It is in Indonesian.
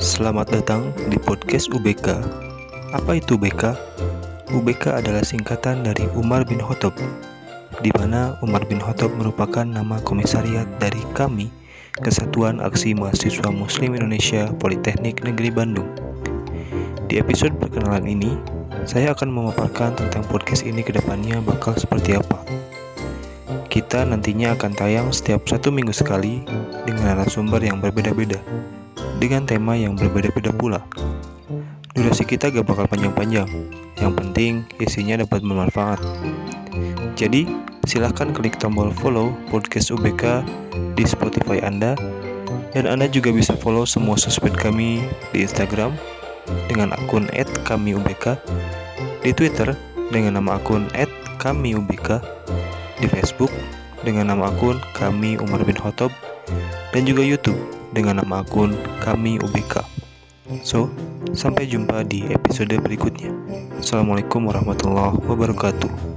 Selamat datang di podcast UBK. Apa itu UBK? UBK adalah singkatan dari Umar bin Khattab, di mana Umar bin Khattab merupakan nama komisariat dari kami, Kesatuan Aksi Mahasiswa Muslim Indonesia Politeknik Negeri Bandung. Di episode perkenalan ini, saya akan memaparkan tentang podcast ini ke depannya bakal seperti apa. Kita nantinya akan tayang setiap satu minggu sekali dengan narasumber yang berbeda-beda dengan tema yang berbeda-beda pula. Durasi kita gak bakal panjang-panjang, yang penting isinya dapat bermanfaat. Jadi, silahkan klik tombol follow podcast UBK di Spotify Anda, dan Anda juga bisa follow semua sosmed kami di Instagram dengan akun @kamiubk, di Twitter dengan nama akun @kamiubk, di Facebook dengan nama akun kami Umar bin Khattab, dan juga YouTube dengan nama akun kami UBK. So, sampai jumpa di episode berikutnya. Assalamualaikum warahmatullahi wabarakatuh.